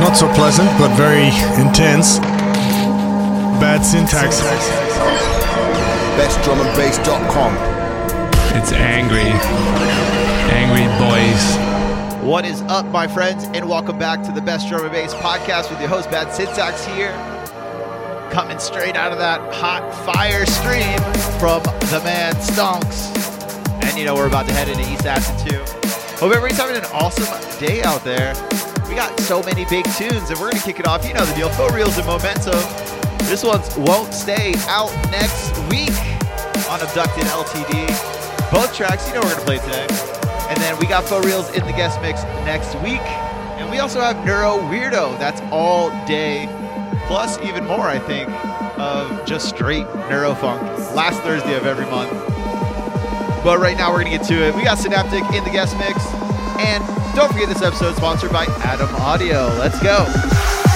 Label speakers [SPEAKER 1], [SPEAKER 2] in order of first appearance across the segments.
[SPEAKER 1] Not so pleasant, but very intense. Bad syntax.
[SPEAKER 2] BestDrumAndBass.com.
[SPEAKER 3] It's angry. Angry boys.
[SPEAKER 4] What is up, my friends, and welcome back to the Best Drum and Bass podcast with your host, Bad Syntax here. Coming straight out of that hot fire stream from the man Stonks. And you know, we're about to head into East Aston too. Hope everybody's having an awesome day out there. We got so many big tunes, and we're going to kick it off. You know the deal. Faux Reels and Momentum. This one's Won't Stay out next week on Abducted LTD. Both tracks, you know we're going to play today. And then we got Faux Reels in the guest mix next week. And we also have Neuro Weirdo. That's all day. Plus, even more, I think, of just straight Neurofunk. Last Thursday of every month. But right now, we're going to get to it. We got Synaptik in the guest mix. And don't forget this episode is sponsored by Adam Audio. Let's go.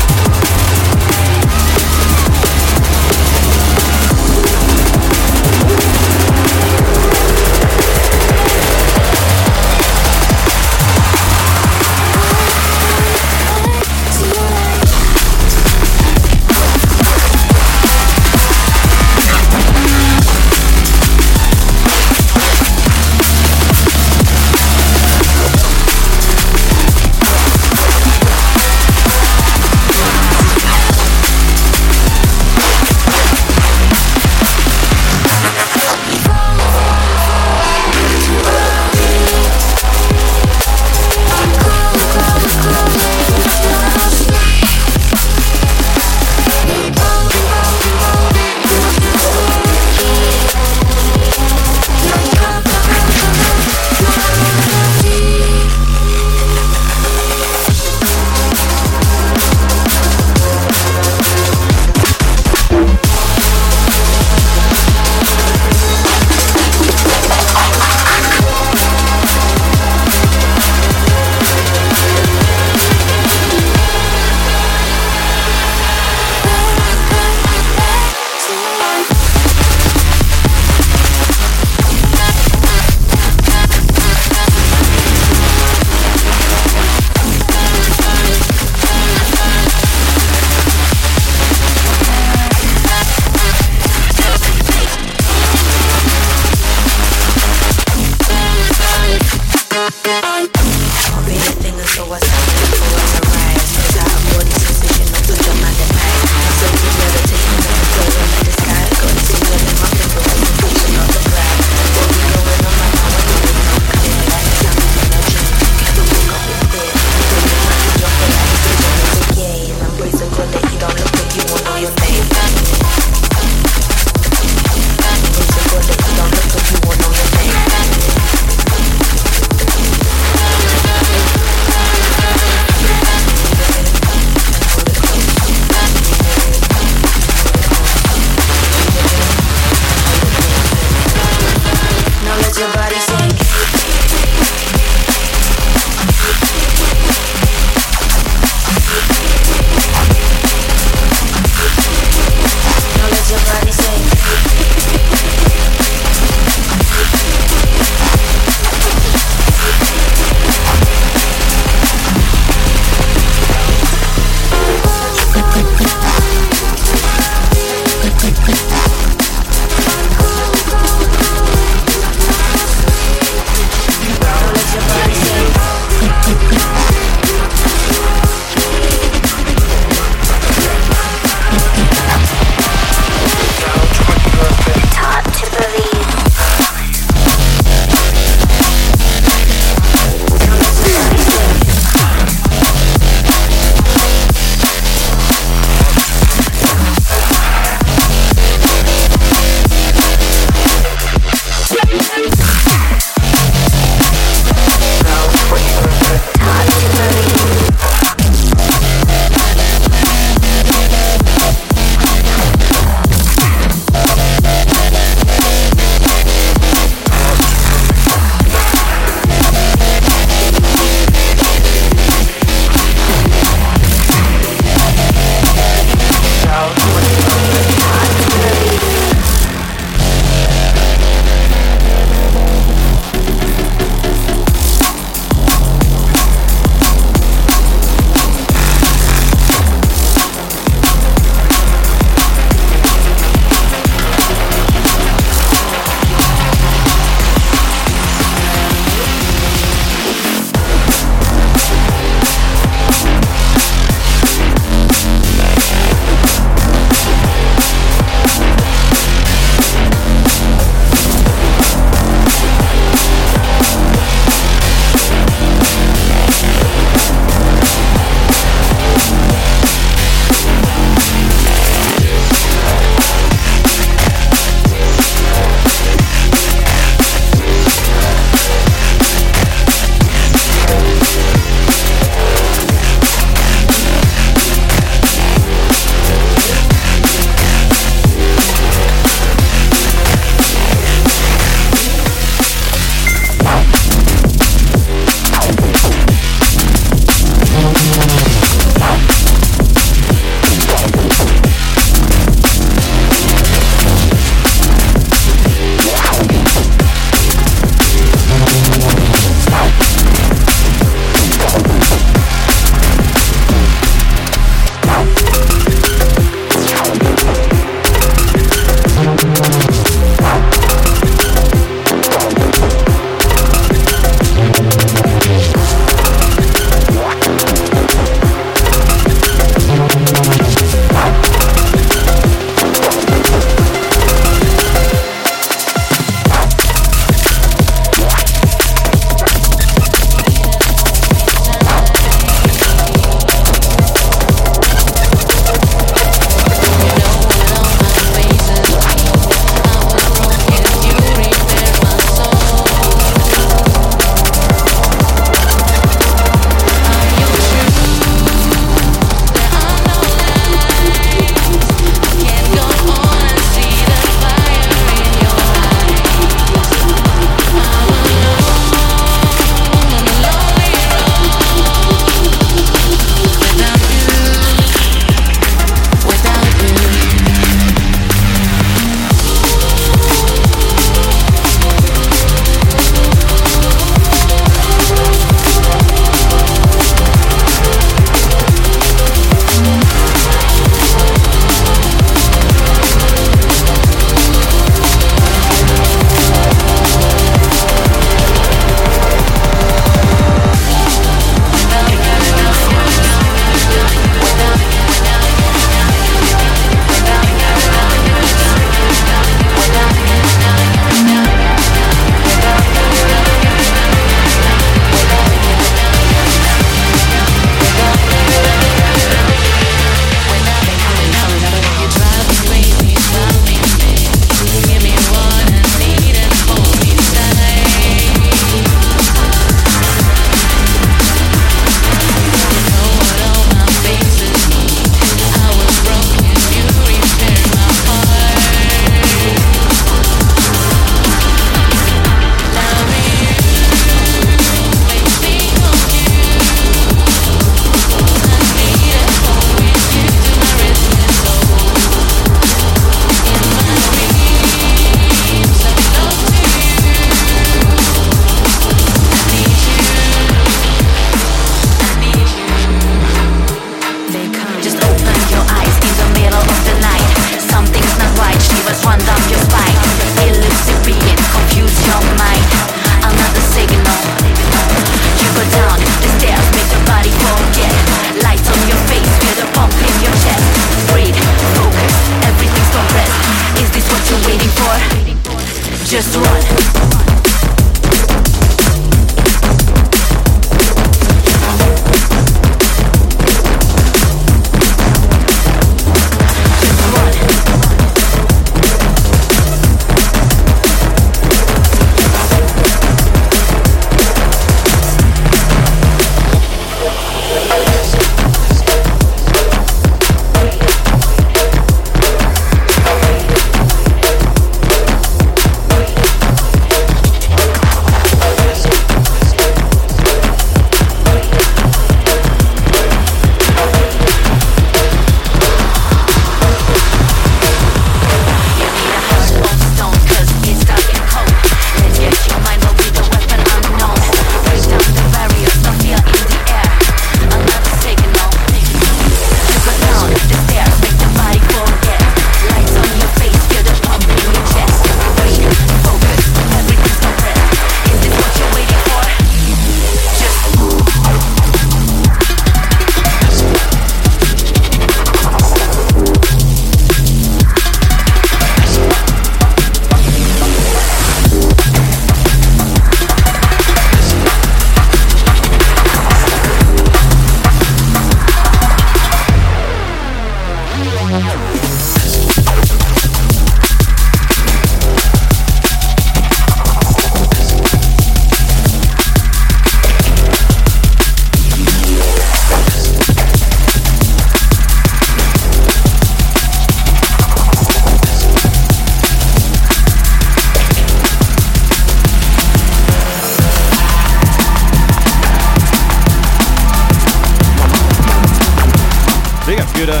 [SPEAKER 4] Judah.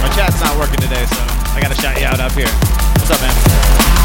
[SPEAKER 4] My chat's not working today, so I gotta shout you out up here. What's up, man?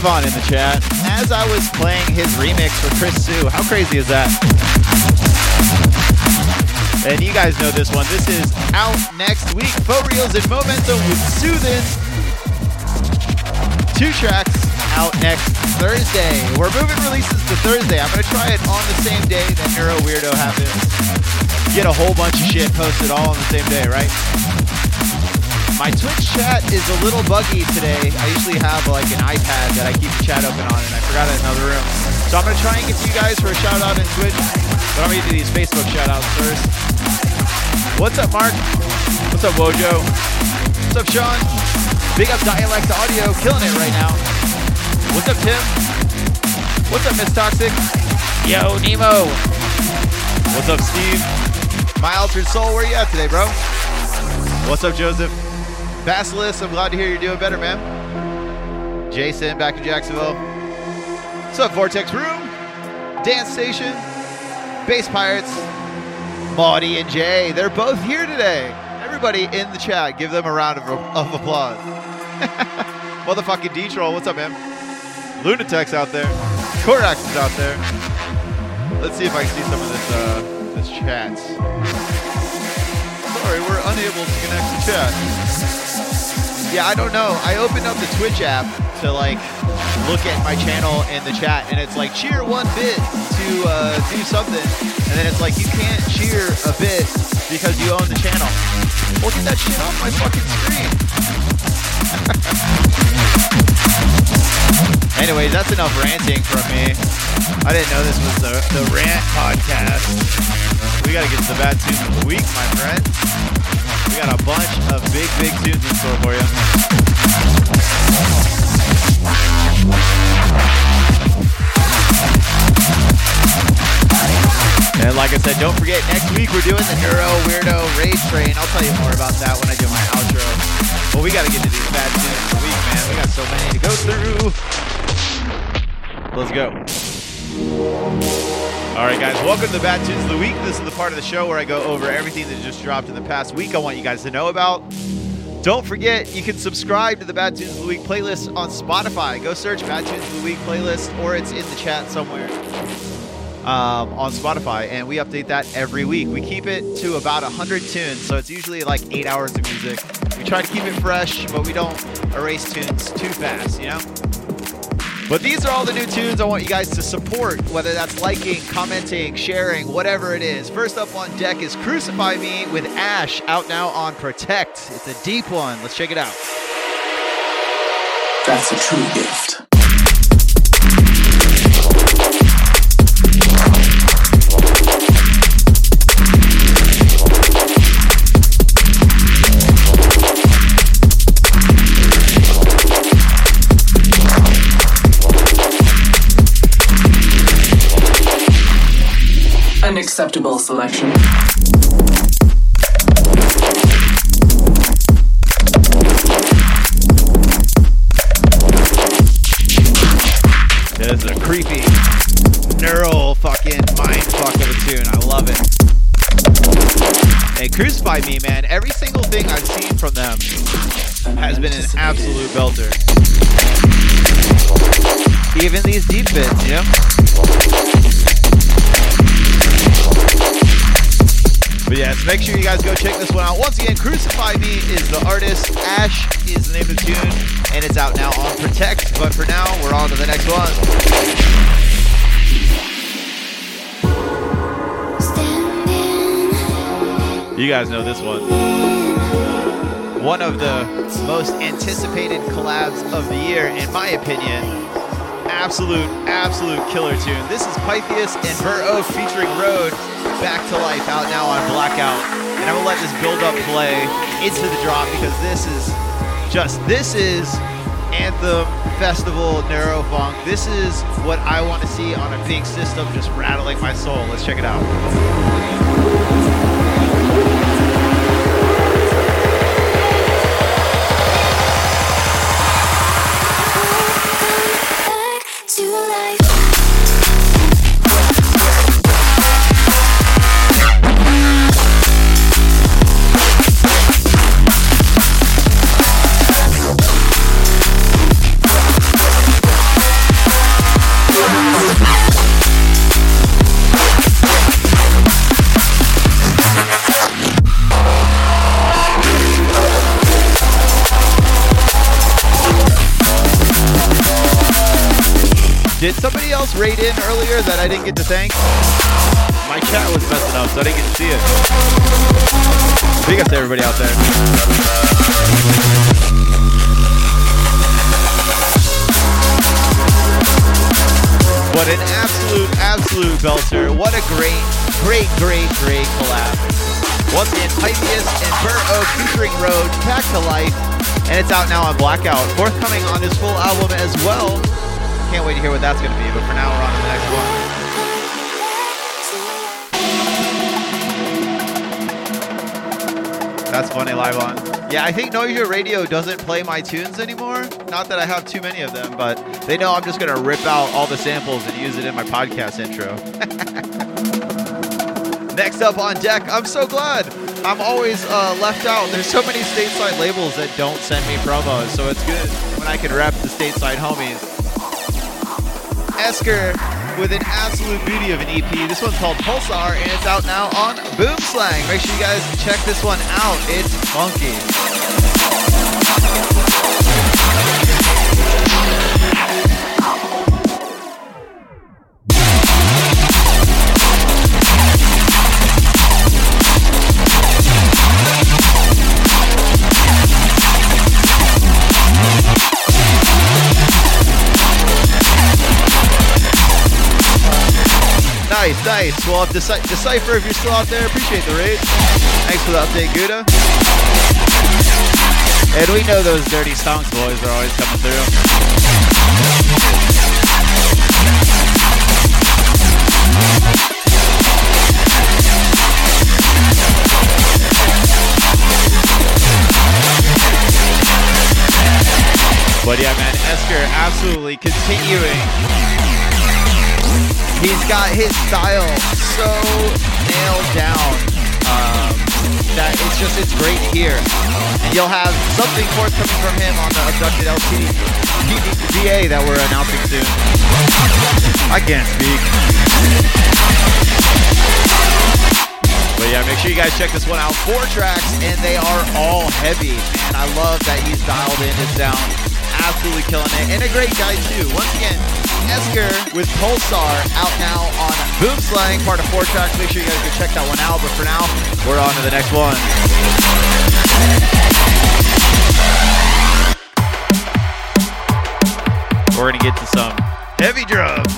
[SPEAKER 4] On in the chat. As I was playing his remix for Chris Sue. How crazy is that? And you guys know this one. This is out next week. Faux Reels and Momentum with Soothin'. Two tracks out next Thursday. We're moving releases to Thursday. I'm going to try it on the same day that Neuro Weirdo happens. Get a whole bunch of shit posted all on the same day, right? My Twitch chat is a little buggy today. I usually have like an iPad that I keep the chat open on, and I forgot it in another room. So I'm gonna try and get to you guys for a shout out in Twitch, but I'm gonna do these Facebook shout outs first. What's up, Mark? What's up, Wojo? What's up, Sean? Big up Dialect Audio, killing it right now. What's up, Tim? What's up, Miss Toxic? Yo, Nemo. What's up, Steve? My Altered Soul, where you at today, bro? What's up, Joseph? Basilisk, I'm glad to hear you're doing better, man. Jason, back in Jacksonville. What's up, Vortex Room? Dance Station, Bass Pirates, Maudie and Jay. They're both here today. Everybody in the chat, give them a round of, of applause. Motherfucking D-Troll, what's up, man? Lunatex out there. Korax is out there. Let's see if I can see some of this, uh, this chat. Sorry, we're unable to connect to chat. Yeah, I don't know. I opened up the Twitch app to like look at my channel in the chat, and it's like cheer one bit to uh, do something, and then it's like you can't cheer a bit because you own the channel. Well, get that shit off my fucking screen. Anyway, that's enough ranting from me. I didn't know this was the, the rant podcast. We gotta get to the bad tunes of the week, my friend. We got a bunch of big, big tunes in store for you. And like I said, don't forget, next week we're doing the Neuro Weirdo Raid Train. I'll tell you more about that when I do my outro. But we got to get to these bad tunes of the week, man. We got so many to go through. Let's go. All right, guys, welcome to the Bad Tunes of the Week. This is the part of the show where I go over everything that just dropped in the past week I want you guys to know about. Don't forget, you can subscribe to the Bad Tunes of the Week playlist on Spotify. Go search Bad Tunes of the Week playlist, or it's in the chat somewhere um, on Spotify, and we update that every week. We keep it to about 100 tunes, so it's usually like eight hours of music. We try to keep it fresh, but we don't erase tunes too fast, you know? But these are all the new tunes I want you guys to support, whether that's liking, commenting, sharing, whatever it is. First up on deck is Crucify Me with Ash, out now on Protect. It's a deep one. Let's check it out.
[SPEAKER 2] That's a true gift. Acceptable selection.
[SPEAKER 4] That is a creepy, neural fucking mind fuck of a tune. I love it. Hey, Crucify Me, man. Every single thing I've seen from them has been an absolute belter. Even these deep bits, you know? But yeah, so make sure you guys go check this one out. Once again, Crucify Me is the artist. Ash is the name of the tune, and it's out now on Protect. But for now, we're on to the next one. You guys know this one. One of the most anticipated collabs of the year, in my opinion. Absolute, absolute killer tune. This is Pythius and Burr Oak featuring Road, Back to Life, out now on Blackout. And I'm gonna let this build up play into the drop because this is just, this is Anthem Festival Neurofunk. This is what I want to see on a big system just rattling my soul. Let's check it out. Raid in earlier that I didn't get to thank? My chat was messing up, so I didn't get to see it. Big up to everybody out there. What an absolute, absolute belter. What a great, great, great, great collab. Once again, Pythius and Burr Oak featuring Road, back to life. And it's out now on Blackout. Forthcoming on his full album as well. Can't wait to hear what that's going to be, but for now, we're on to the next one. That's funny, live on. Yeah, I think Your Radio doesn't play my tunes anymore. Not that I have too many of them, but they know I'm just going to rip out all the samples and use it in my podcast intro. Next up on deck, I'm so glad. I'm always uh, left out. There's so many stateside labels that don't send me promos, so it's good when I can rep the stateside homies. Esker with an absolute beauty of an EP. This one's called Pulsar, and it's out now on Boom Slang. Make sure you guys check this one out. It's funky. Well, if Deci- Decipher, if you're still out there, appreciate the raid. Thanks for the update, Gouda. And we know those dirty stonks boys are always coming through. But yeah, man, Esker absolutely continuing He's got his style so nailed down um, that it's just it's great to hear. You'll have something forthcoming from him on the Abducted LT DA that we're announcing soon. I can't speak. But yeah, make sure you guys check this one out. Four tracks, and they are all heavy. And I love that he's dialed in his sound. Absolutely killing it. And a great guy, too. Once again, Esker with Pulsar out now on Boom Slang, part of four tracks. Make sure you guys go check that one out. But for now, we're on to the next one. We're gonna get to some heavy drums.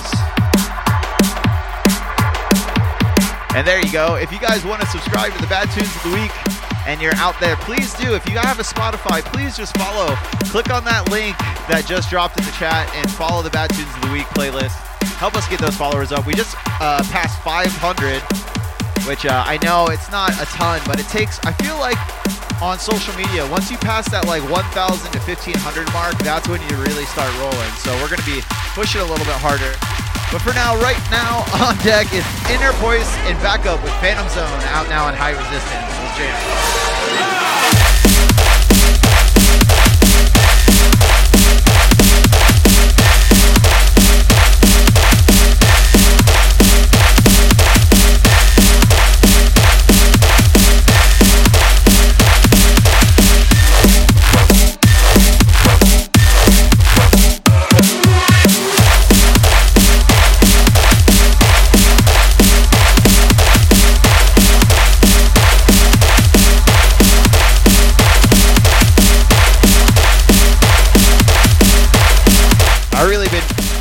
[SPEAKER 4] And there you go. If you guys want to subscribe to the Bad Tunes of the Week and you're out there, please do. If you have a Spotify, please just follow. Click on that link that just dropped in the chat and follow the Bad Tunes of the Week playlist. Help us get those followers up. We just uh, passed 500, which uh, I know it's not a ton, but it takes, I feel like on social media, once you pass that like 1,000 to 1,500 mark, that's when you really start rolling. So we're going to be pushing a little bit harder. But for now, right now on deck is Inner Voice and backup with Phantom Zone out now on high resistance. Let's jam.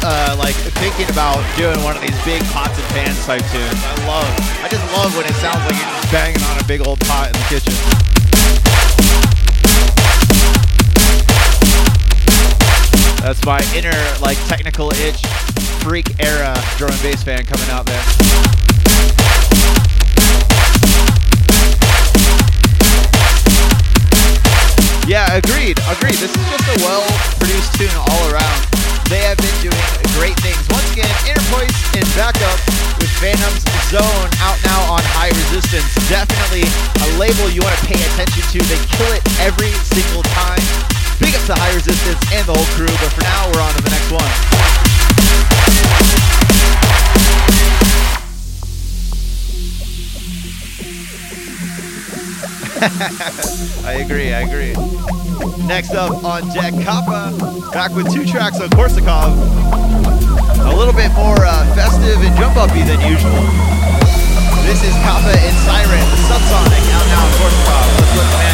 [SPEAKER 4] Uh, like thinking about doing one of these big pots and pans type tunes. I love, I just love when it sounds like you're just banging on a big old pot in the kitchen. That's my inner like technical itch freak era drum and bass fan coming out there. Yeah, agreed, agreed. This is just a well-produced tune all around. They have been doing great things. Once again, Interpoise in backup with Phantom's Zone out now on High Resistance. Definitely a label you want to pay attention to. They kill it every single time. Big up to High Resistance and the whole crew. But for now, we're on to the next one. I agree, I agree. Next up on Jack Kappa, back with two tracks on Korsakov. A little bit more uh, festive and jump uppy than usual. This is Kappa and Siren, the Subsonic, out now on Pop. Let's let the man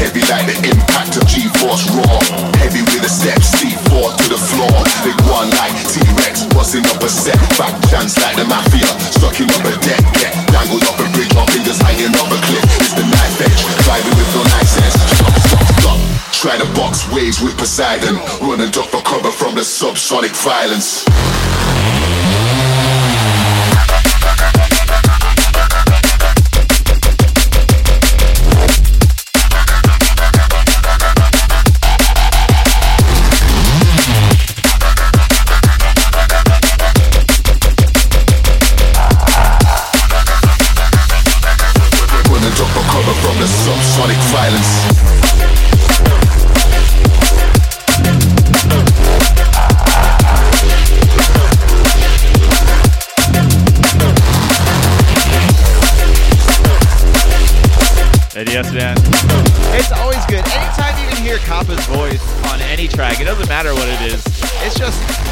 [SPEAKER 5] heavy like the impact of G-Force raw. Heavy with a step, C4 to the floor. Big one like T-Rex, busting up a set. Back chance like the mafia, sucking up a deck. Get dangled up a bridge, my fingers hanging off a cliff. It's the knife edge, driving with no license. Try to box waves with Poseidon. Run and duck for cover from the subsonic violence.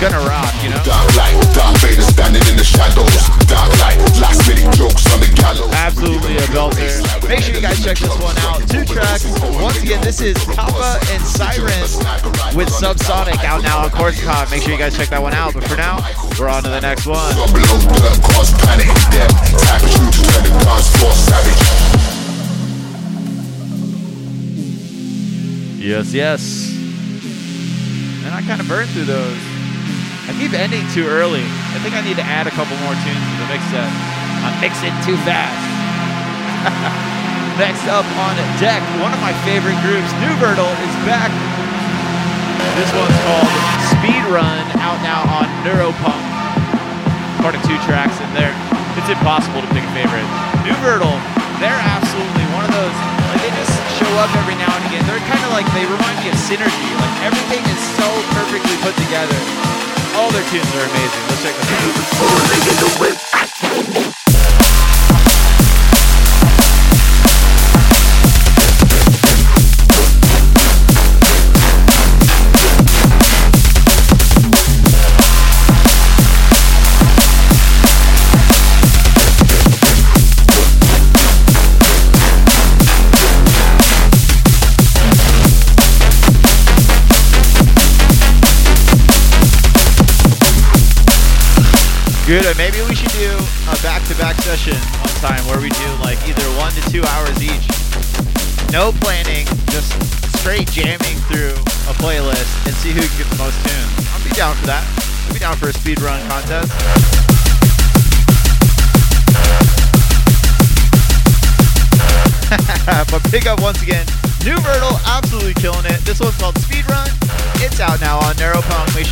[SPEAKER 4] Gonna rock, you know?
[SPEAKER 5] Dark light, Darth Vader standing in the shadows. Dark light, last minute jokes on the gallows.
[SPEAKER 4] Absolutely a belter. Make sure you guys check this one out. Two tracks. Once again, this is Kappa and Sirens with Subsonic out now on Korsakov. Make sure you guys check that one out. But for now, we're on to the next one.
[SPEAKER 5] Below dirt cause panic. Them type of true to turn the dance floor savage.
[SPEAKER 4] Yes, yes. And I kind of burned through those. Keep ending too early. I think I need to add a couple more tunes to the mix set. I'm mixing too fast. Next up on deck, one of my favorite groups, New Vertle, is back. This one's called Speed Run, out now on Neuropunk. Part of two tracks in there. It's impossible to pick a favorite. New Vertle, they're absolutely one of those, like they just show up every now and again. They're kind of like, they remind me of Synergy. Like everything is so perfectly put together. All their tunes are amazing. Let's check this out.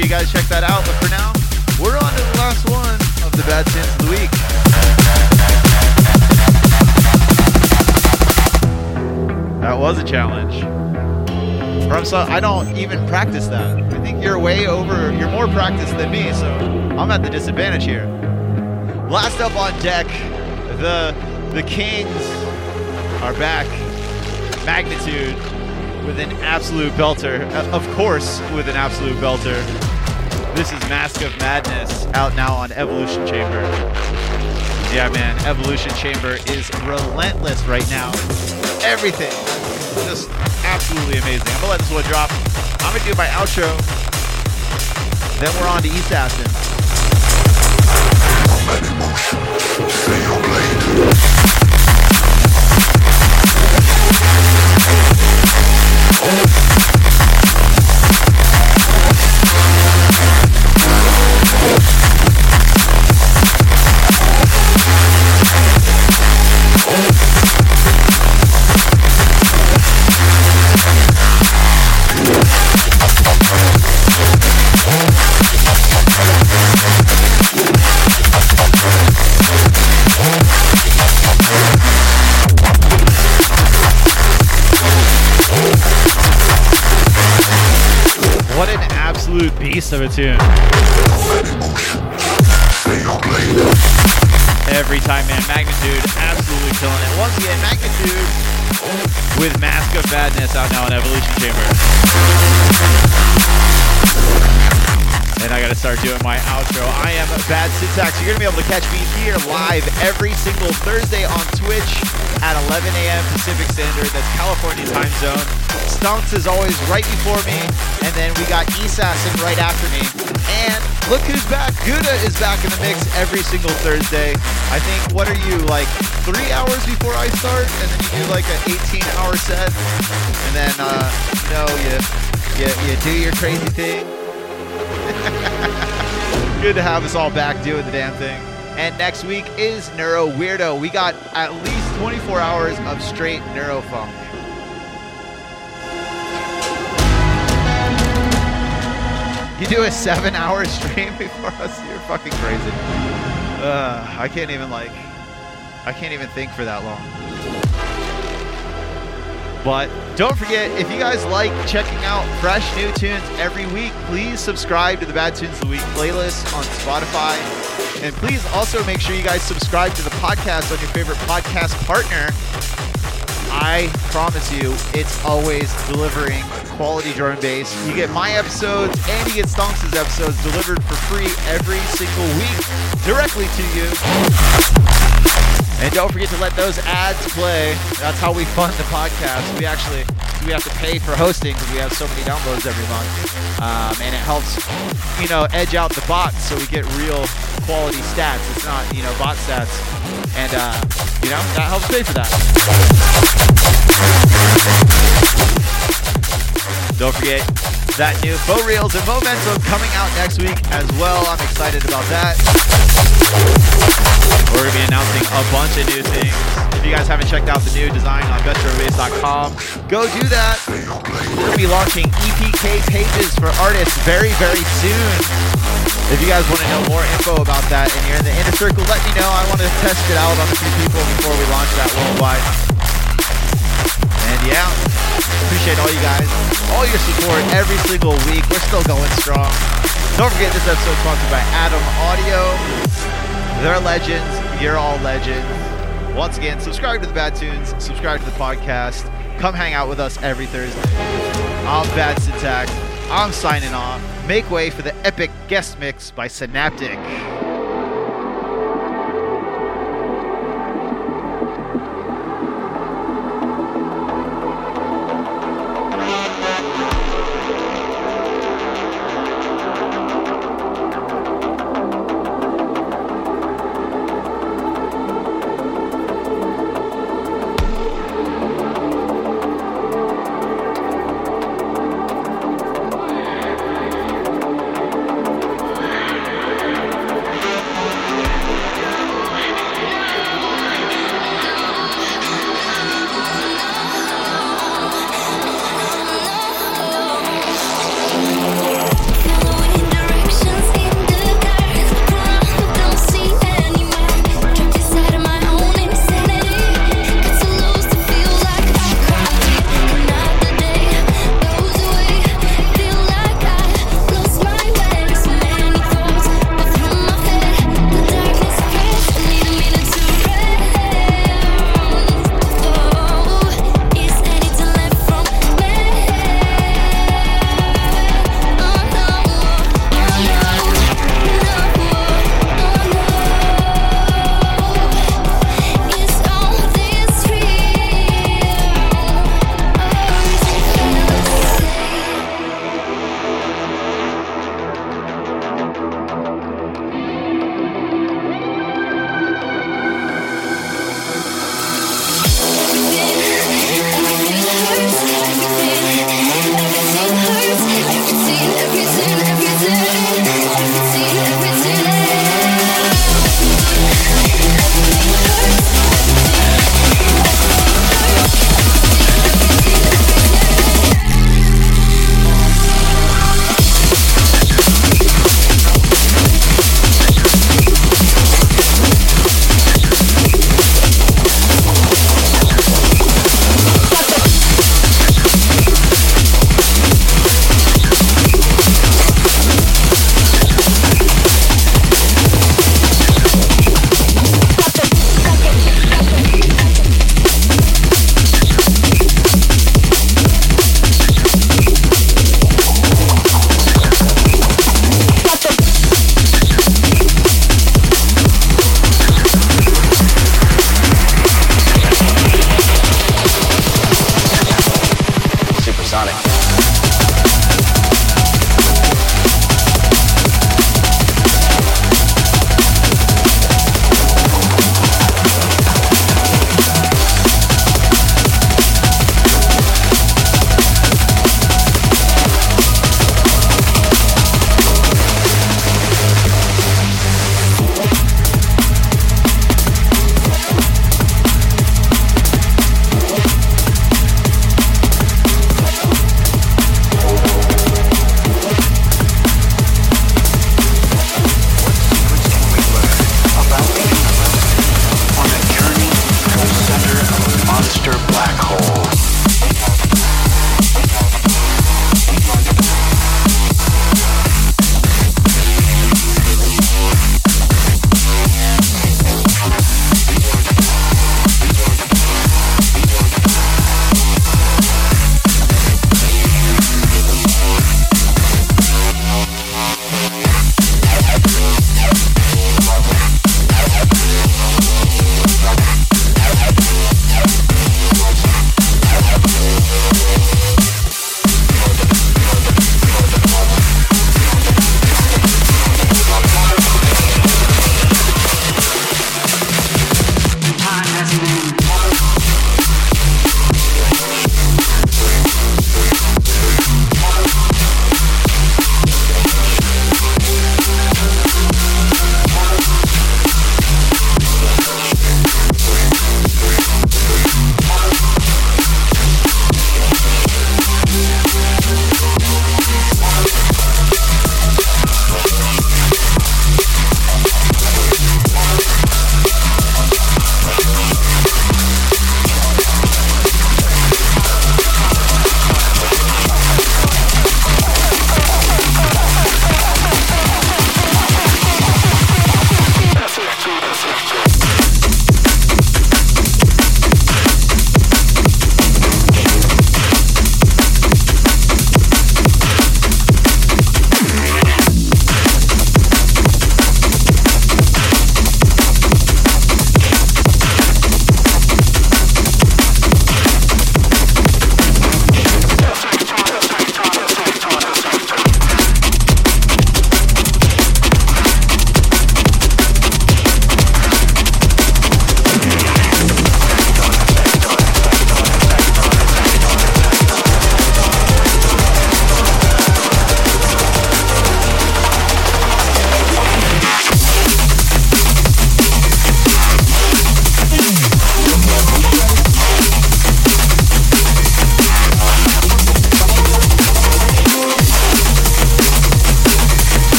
[SPEAKER 4] Sure you guys check that out. But for now, we're on to the last one of the bad tunes of the week. That was a challenge. So, I don't even practice that. I think you're way over, you're more practiced than me, so I'm at the disadvantage here. Last up on deck, the the Kings are back. Magnitude with an absolute belter. Uh, Of course, with an absolute belter. This is Mask of Madness out now on Evolution Chamber. Yeah, man, Evolution Chamber is relentless right now. Everything. Just absolutely amazing. I'm gonna let this one drop. I'm gonna do my outro. Then we're on to East absolute of a tune. Every time, man. Magnitude absolutely killing it. Once again, Magnitude with Mask of Badness out now in Evolution Chamber. And I got to start doing my outro. I am Bad Syntax. You're to be able to catch me here live every single Thursday on Twitch at 11 a.m. Pacific Standard. That's California time zone. Stonks is always right before me. And then we got Esassin right after me. And look who's back. Gouda is back in the mix every single Thursday. I think, what are you, like three hours before I start? And then you do like an 18 hour set. And then, uh, you know, you, you, you do your crazy thing. Good to have us all back doing the damn thing. And next week is Neuro Weirdo. We got at least 24 hours of straight neurofunk. You do a seven hour stream before us? You're fucking crazy. Uh, I can't even like, I can't even think for that long. But don't forget, if you guys like checking out fresh new tunes every week, please subscribe to the Bad Tunes of the Week playlist on Spotify. And please also make sure you guys subscribe to the podcast on your favorite podcast partner. I promise you, it's always delivering quality drum and bass. You get my episodes and you get Stonks' episodes delivered for free every single week directly to you. And don't forget to let those ads play. That's how we fund the podcast. We actually we have to pay for hosting because we have so many downloads every month, um, and it helps you know edge out the bots so we get real quality stats. It's not you know bot stats, and uh, you know that helps pay for that. Don't forget that new Faux Reels and Momentum coming out next week as well. I'm excited about that. We're going to be announcing a bunch of new things. If you guys haven't checked out the new design on bestdrumbase.com, go do that. We're going to be launching EPK pages for artists very, very soon. If you guys want to know more info about that and you're in the inner circle, let me know. I want to test it out on a few people before we launch that worldwide. And yeah, appreciate all you guys, all your support every single week. We're still going strong. Don't forget this episode is sponsored by Adam Audio. They're legends. You're all legends. Once again, subscribe to the Bad Tunes. Subscribe to the podcast. Come hang out with us every Thursday. I'm Bad Syntax. I'm signing off. Make way for the epic guest mix by
[SPEAKER 6] Synaptik.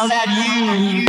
[SPEAKER 6] She smiled at you.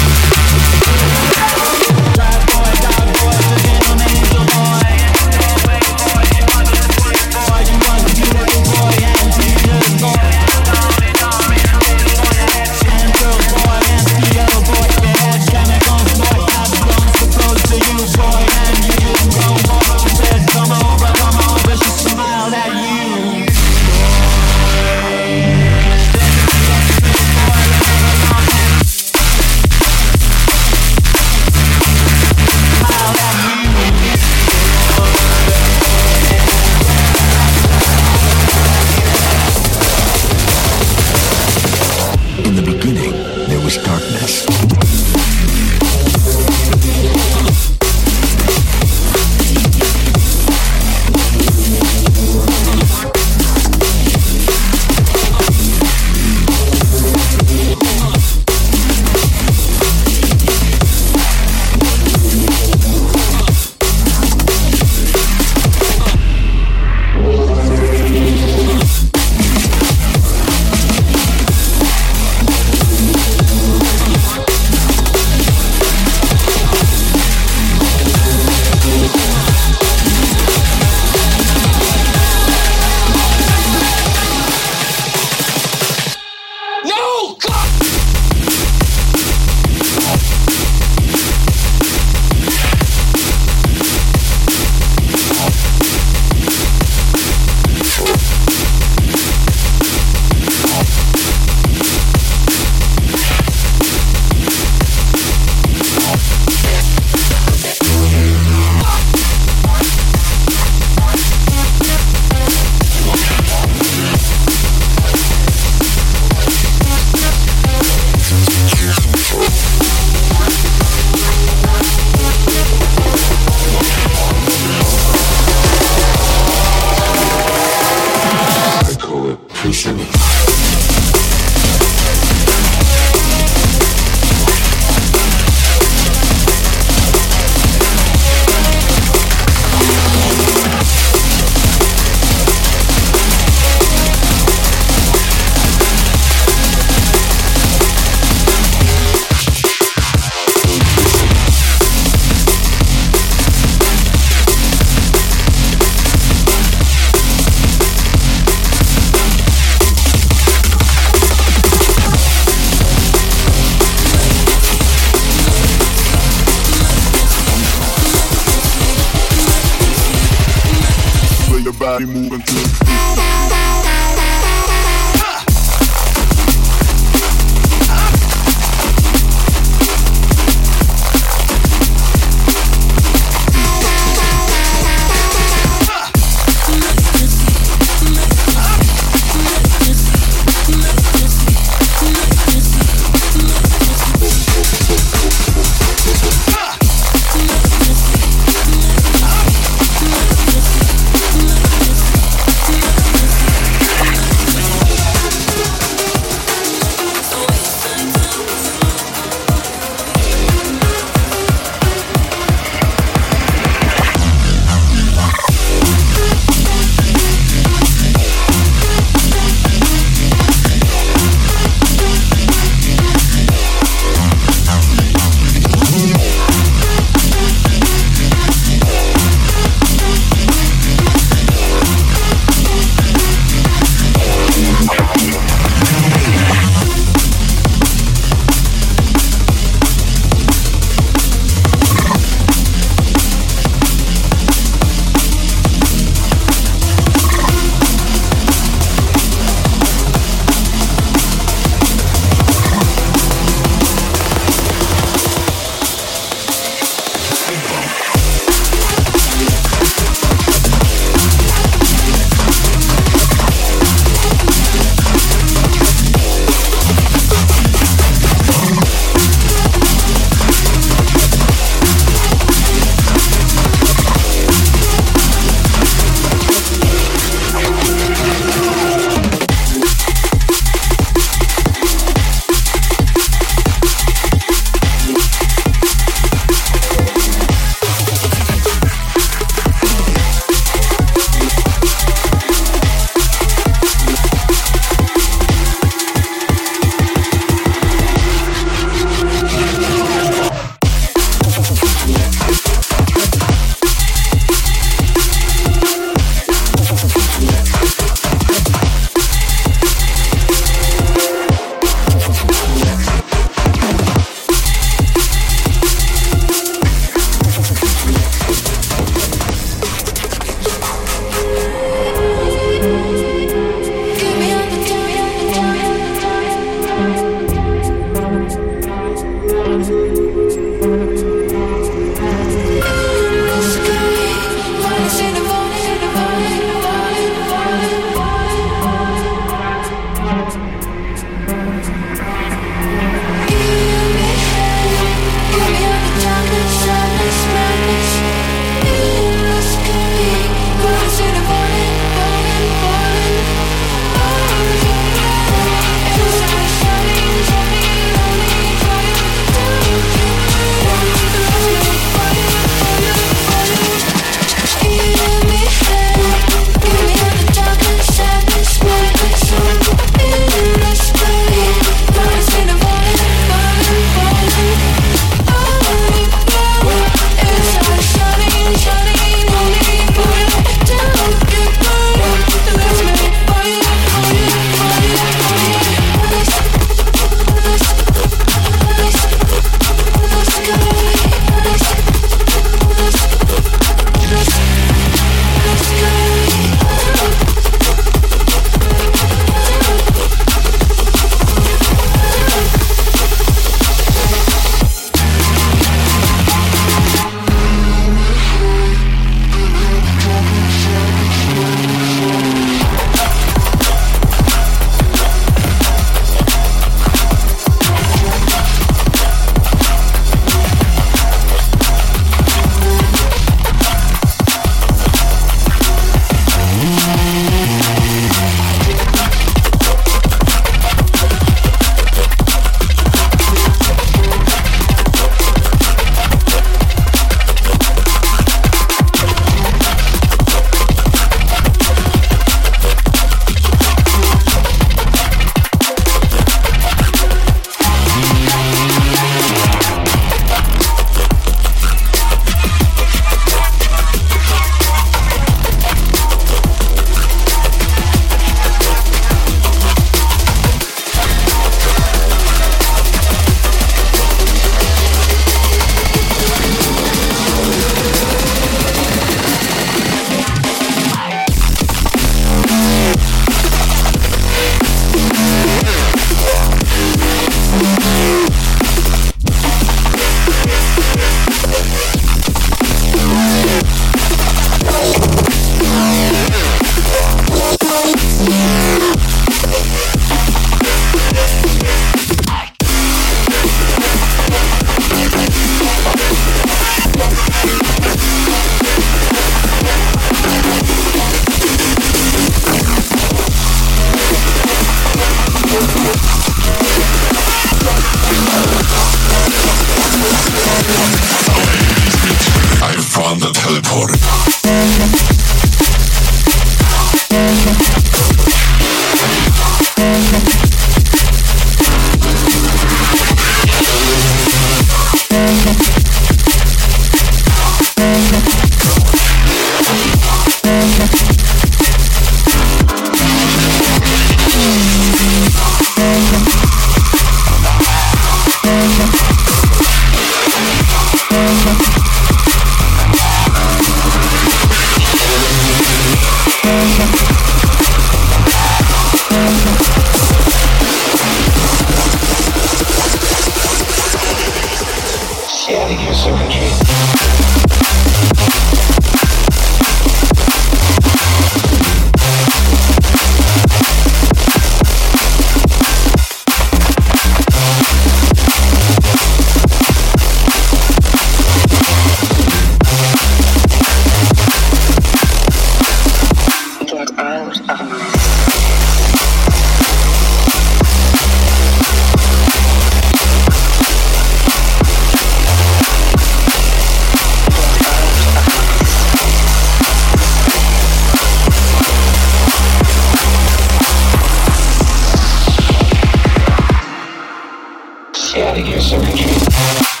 [SPEAKER 7] Solution.